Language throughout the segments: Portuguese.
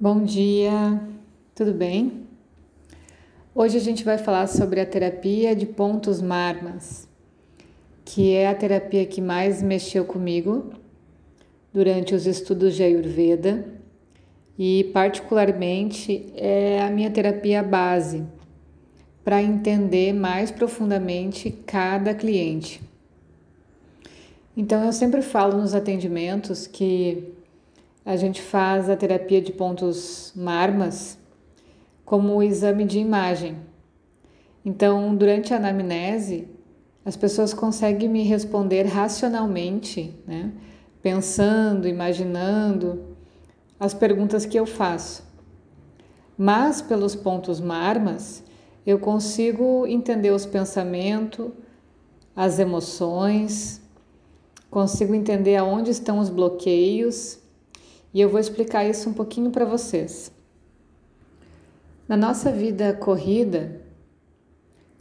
Bom dia, tudo bem? Hoje a gente vai falar sobre a terapia de pontos marmas, que é a terapia que mais mexeu comigo durante os estudos de Ayurveda e, particularmente, é a minha terapia base para entender mais profundamente cada cliente. Então, eu sempre falo nos atendimentos que a gente faz a terapia de pontos marmas como exame de imagem. Então, durante a anamnese, as pessoas conseguem me responder racionalmente, né? pensando, imaginando as perguntas que eu faço. Mas pelos pontos marmas, eu consigo entender os pensamentos, as emoções, consigo entender aonde estão os bloqueios e eu vou explicar isso um pouquinho para vocês. Na nossa vida corrida,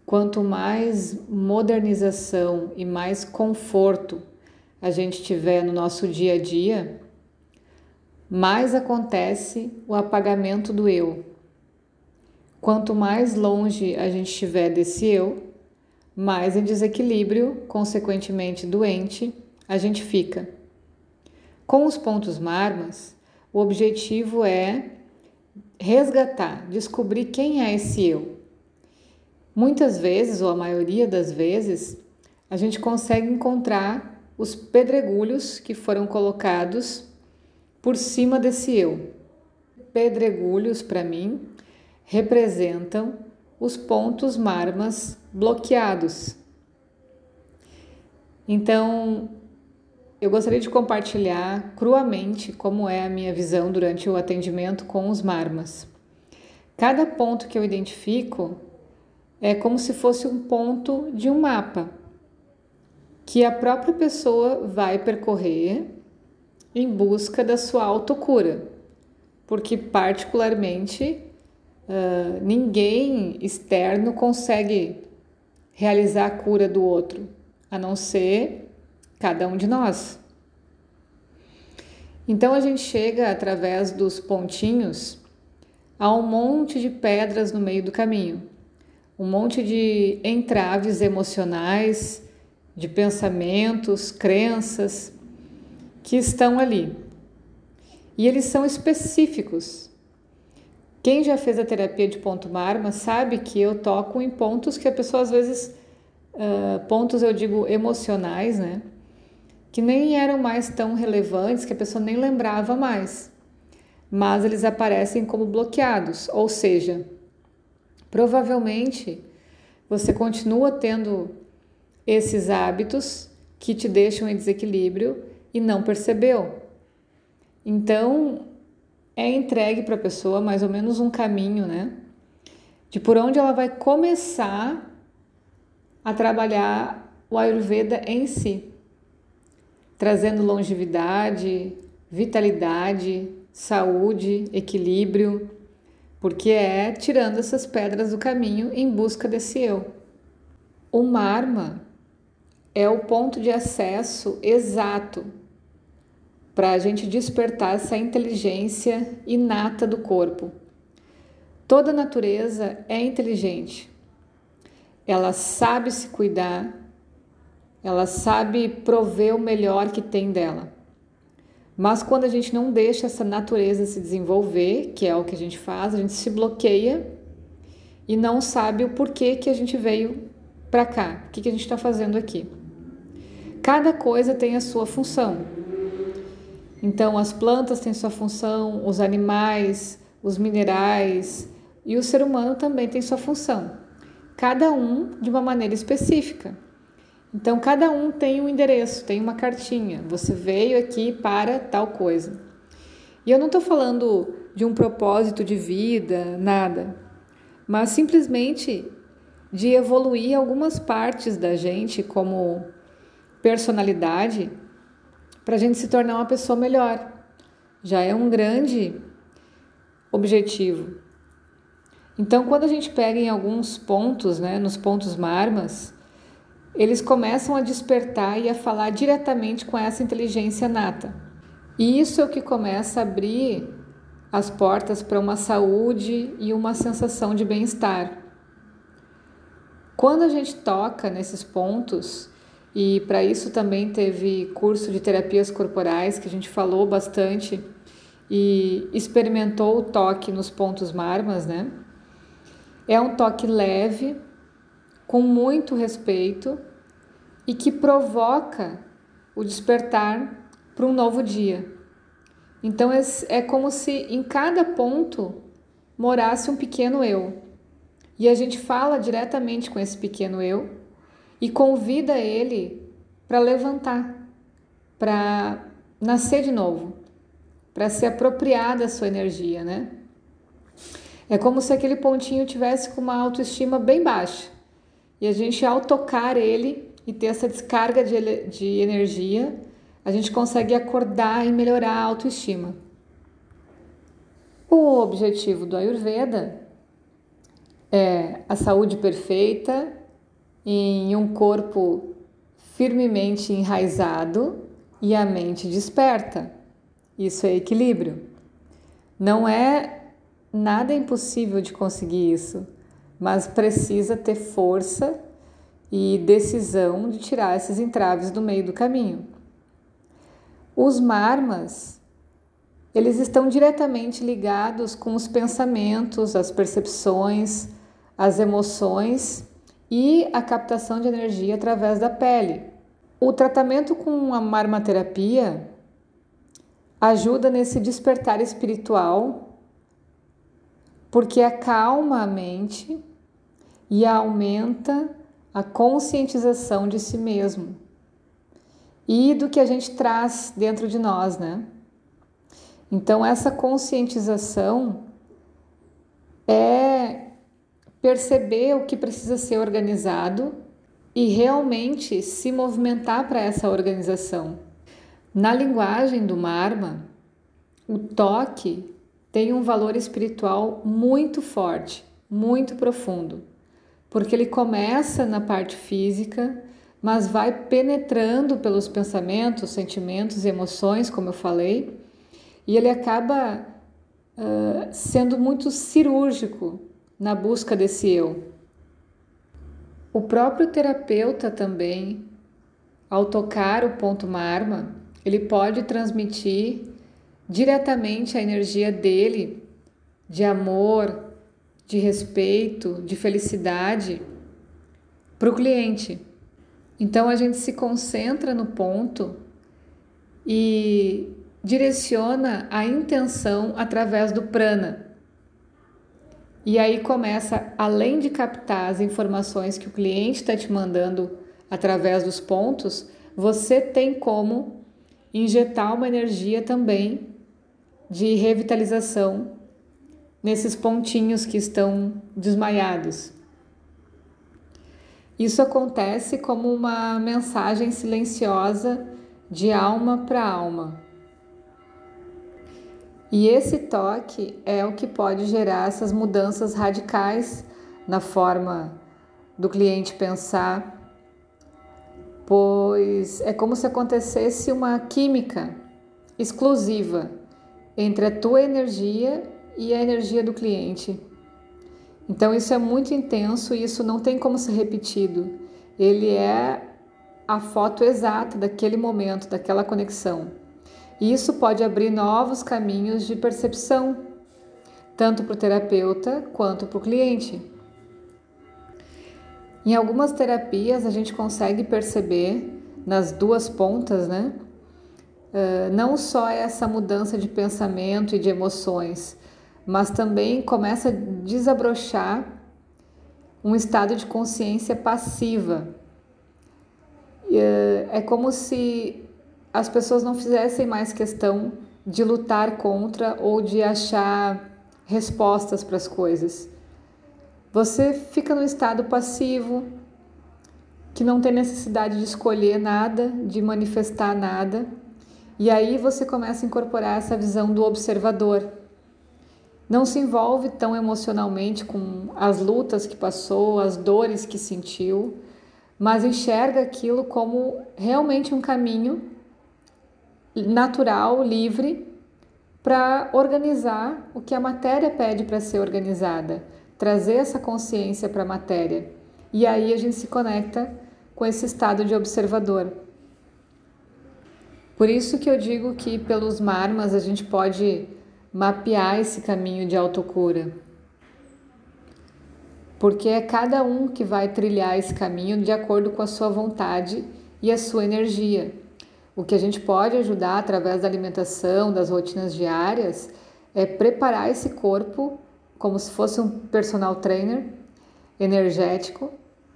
quanto mais modernização e mais conforto a gente tiver no nosso dia a dia, mais acontece o apagamento do eu. Quanto mais longe a gente estiver desse eu, mais em desequilíbrio, consequentemente doente, a gente fica. Com os pontos marmas, o objetivo é resgatar, descobrir quem é esse eu. Muitas vezes, ou a maioria das vezes, a gente consegue encontrar os pedregulhos que foram colocados por cima desse eu. Pedregulhos, para mim, representam os pontos marmas bloqueados. Então, eu gostaria de compartilhar cruamente como é a minha visão durante o atendimento com os marmas. Cada ponto que eu identifico é como se fosse um ponto de um mapa que a própria pessoa vai percorrer em busca da sua autocura, porque, particularmente, uh, ninguém externo consegue realizar a cura do outro, a não ser cada um de nós. Então a gente chega através dos pontinhos a um monte de pedras no meio do caminho, um monte de entraves emocionais, de pensamentos, crenças que estão ali. E eles são específicos. Quem já fez a terapia de ponto marma sabe que eu toco em pontos que a pessoa às vezes, uh, pontos eu digo emocionais, né? Que nem eram mais tão relevantes, que a pessoa nem lembrava mais, mas eles aparecem como bloqueados, ou seja, provavelmente você continua tendo esses hábitos que te deixam em desequilíbrio e não percebeu. Então, é entregue para a pessoa mais ou menos um caminho, né? De por onde ela vai começar a trabalhar o Ayurveda em si trazendo longevidade, vitalidade, saúde, equilíbrio, porque é tirando essas pedras do caminho em busca desse eu. O marma é o ponto de acesso exato para a gente despertar essa inteligência inata do corpo. Toda natureza é inteligente. Ela sabe se cuidar, ela sabe prover o melhor que tem dela. Mas quando a gente não deixa essa natureza se desenvolver, que é o que a gente faz, a gente se bloqueia e não sabe o porquê que a gente veio para cá, o que, que a gente está fazendo aqui. Cada coisa tem a sua função. Então, as plantas têm sua função, os animais, os minerais e o ser humano também tem sua função, cada um de uma maneira específica. Então, cada um tem um endereço, tem uma cartinha. Você veio aqui para tal coisa. E eu não estou falando de um propósito de vida, nada, mas simplesmente de evoluir algumas partes da gente como personalidade para a gente se tornar uma pessoa melhor. Já é um grande objetivo. Então, quando a gente pega em alguns pontos, né, nos pontos marmas, eles começam a despertar e a falar diretamente com essa inteligência nata. E isso é o que começa a abrir as portas para uma saúde e uma sensação de bem-estar. Quando a gente toca nesses pontos, e para isso também teve curso de terapias corporais que a gente falou bastante e experimentou o toque nos pontos marmas, né? É um toque leve, com muito respeito e que provoca o despertar para um novo dia. Então é, é como se em cada ponto morasse um pequeno eu. E a gente fala diretamente com esse pequeno eu e convida ele para levantar, para nascer de novo, para se apropriar da sua energia, né? É como se aquele pontinho tivesse com uma autoestima bem baixa. E a gente, ao tocar ele e ter essa descarga de, de energia, a gente consegue acordar e melhorar a autoestima. O objetivo do Ayurveda é a saúde perfeita em um corpo firmemente enraizado e a mente desperta. Isso é equilíbrio. Não é nada impossível de conseguir isso, mas precisa ter força e decisão de tirar esses entraves do meio do caminho. Os marmas, eles estão diretamente ligados com os pensamentos, as percepções, as emoções e a captação de energia através da pele. O tratamento com a marmaterapia ajuda nesse despertar espiritual, porque acalma a mente e aumenta a conscientização de si mesmo e do que a gente traz dentro de nós, né? Então, essa conscientização é perceber o que precisa ser organizado e realmente se movimentar para essa organização. Na linguagem do Marma, o toque tem um valor espiritual muito forte, muito profundo, porque ele começa na parte física mas vai penetrando pelos pensamentos, sentimentos e emoções, como eu falei, e ele acaba uh, sendo muito cirúrgico na busca desse eu. O próprio terapeuta também, ao tocar o ponto marma, ele pode transmitir diretamente a energia dele de amor, de respeito, de felicidade para o cliente. Então a gente se concentra no ponto e direciona a intenção através do prana. E aí começa, além de captar as informações que o cliente está te mandando através dos pontos, você tem como injetar uma energia também de revitalização nesses pontinhos que estão desmaiados. Isso acontece como uma mensagem silenciosa de alma para alma. E esse toque é o que pode gerar essas mudanças radicais na forma do cliente pensar, pois é como se acontecesse uma química exclusiva entre a tua energia e a energia do cliente. Então isso é muito intenso e isso não tem como ser repetido. Ele é a foto exata daquele momento, daquela conexão. E isso pode abrir novos caminhos de percepção, tanto para o terapeuta quanto para o cliente. Em algumas terapias a gente consegue perceber nas duas pontas, né? Uh, não só essa mudança de pensamento e de emoções, mas também começa a desabrochar um estado de consciência passiva. Eh, é como se as pessoas não fizessem mais questão de lutar contra ou de achar respostas para as coisas. Você fica no estado passivo, que não tem necessidade de escolher nada, de manifestar nada, e aí você começa a incorporar essa visão do observador não se envolve tão emocionalmente com as lutas que passou, as dores que sentiu, mas enxerga aquilo como realmente um caminho natural, livre, para organizar o que a matéria pede para ser organizada, trazer essa consciência para a matéria. E aí a gente se conecta com esse estado de observador. Por isso que eu digo que pelos marmas a gente pode mapear esse caminho de autocura. Porque é cada um que vai trilhar esse caminho de acordo com a sua vontade e a sua energia. O que a gente pode ajudar através da alimentação, das rotinas diárias, é preparar esse corpo como se fosse um personal trainer energético,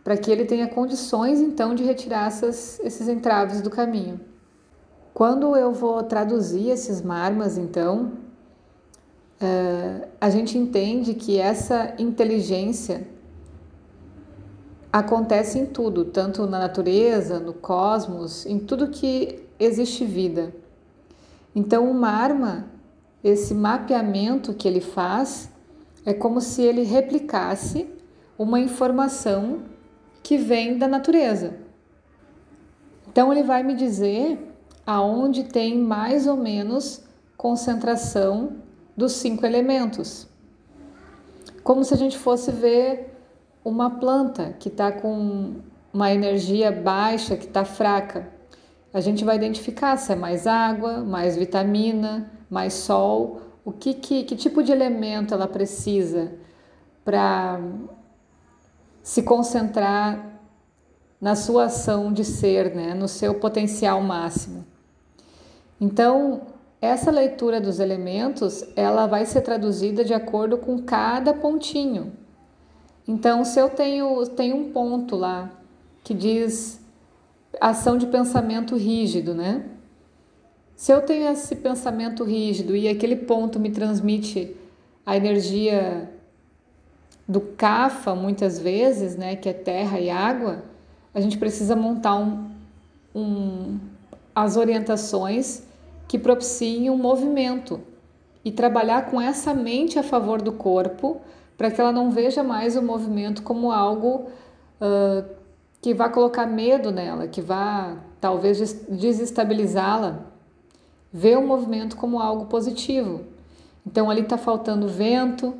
para que ele tenha condições então de retirar essas, esses entraves do caminho. Quando eu vou traduzir esses marmas, então, uh, a gente entende que essa inteligência acontece em tudo, tanto na natureza, no cosmos, em tudo que existe vida. Então, o marma, esse mapeamento que ele faz, é como se ele replicasse uma informação que vem da natureza. Então ele vai me dizer aonde tem mais ou menos concentração dos cinco elementos. Como se a gente fosse ver uma planta que está com uma energia baixa, que está fraca. A gente vai identificar se é mais água, mais vitamina, mais sol, o que, que, que tipo de elemento ela precisa para se concentrar na sua ação de ser, né, no seu potencial máximo. Então, essa leitura dos elementos, ela vai ser traduzida de acordo com cada pontinho. Então, se eu tenho, tenho um ponto lá que diz ação de pensamento rígido, né? Se eu tenho esse pensamento rígido e aquele ponto me transmite a energia do CAFA, muitas vezes, né, que é terra e água, a gente precisa montar um, um, as orientações que propiciem um movimento e trabalhar com essa mente a favor do corpo para que ela não veja mais o movimento como algo uh, que vá colocar medo nela, que vá talvez desestabilizá-la vê o movimento como algo positivo. Então ali está faltando vento,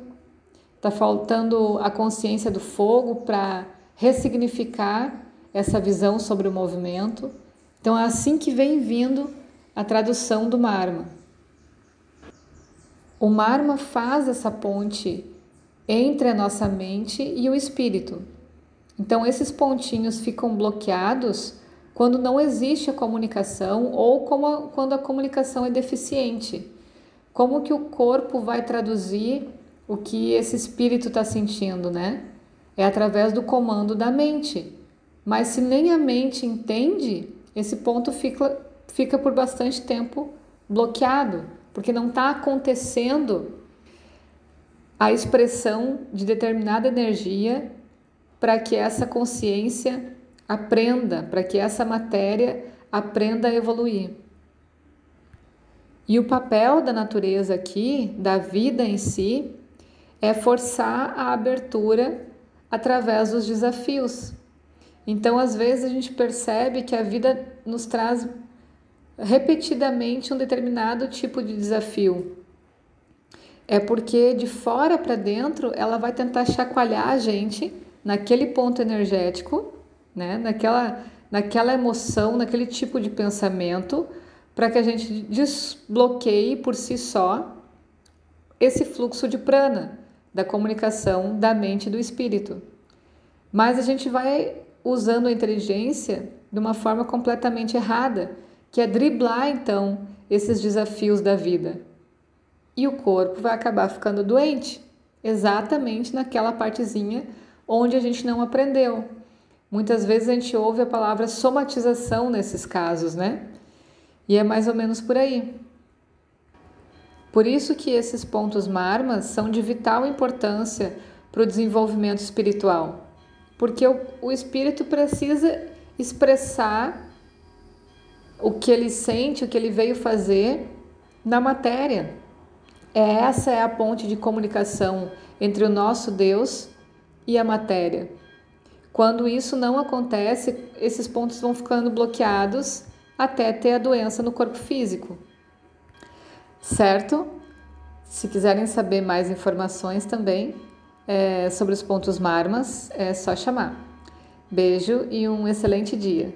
está faltando a consciência do fogo para ressignificar essa visão sobre o movimento. Então é assim que vem vindo a tradução do Marma. O Marma faz essa ponte entre a nossa mente e o espírito. Então esses pontinhos ficam bloqueados quando não existe a comunicação ou a, quando a comunicação é deficiente. Como que o corpo vai traduzir o que esse espírito está sentindo, né? É através do comando da mente. Mas se nem a mente entende, esse ponto fica, fica por bastante tempo bloqueado, porque não está acontecendo a expressão de determinada energia para que essa consciência aprenda, para que essa matéria aprenda a evoluir. E o papel da natureza aqui, da vida em si, é forçar a abertura através dos desafios. Então, às vezes, a gente percebe que a vida nos traz repetidamente um determinado tipo de desafio. É porque de fora para dentro ela vai tentar chacoalhar a gente naquele ponto energético né? naquela, naquela emoção, naquele tipo de pensamento, para que a gente desbloqueie por si só esse fluxo de prana, da comunicação da mente e do espírito. Mas a gente vai usando a inteligência de uma forma completamente errada, que é driblar então esses desafios da vida. E o corpo vai acabar ficando doente, exatamente naquela partezinha onde a gente não aprendeu, Muitas vezes a gente ouve a palavra somatização nesses casos, né? E é mais ou menos por aí. Por isso que esses pontos marmas são de vital importância para o desenvolvimento espiritual. Porque o, o espírito precisa expressar o que ele sente, o que ele veio fazer na matéria. É, essa é a ponte de comunicação entre o nosso Deus e a matéria. Quando isso não acontece, esses pontos vão ficando bloqueados até ter a doença no corpo físico. Certo? Se quiserem saber mais informações também é, sobre os pontos marmas, é só chamar. Beijo e um excelente dia!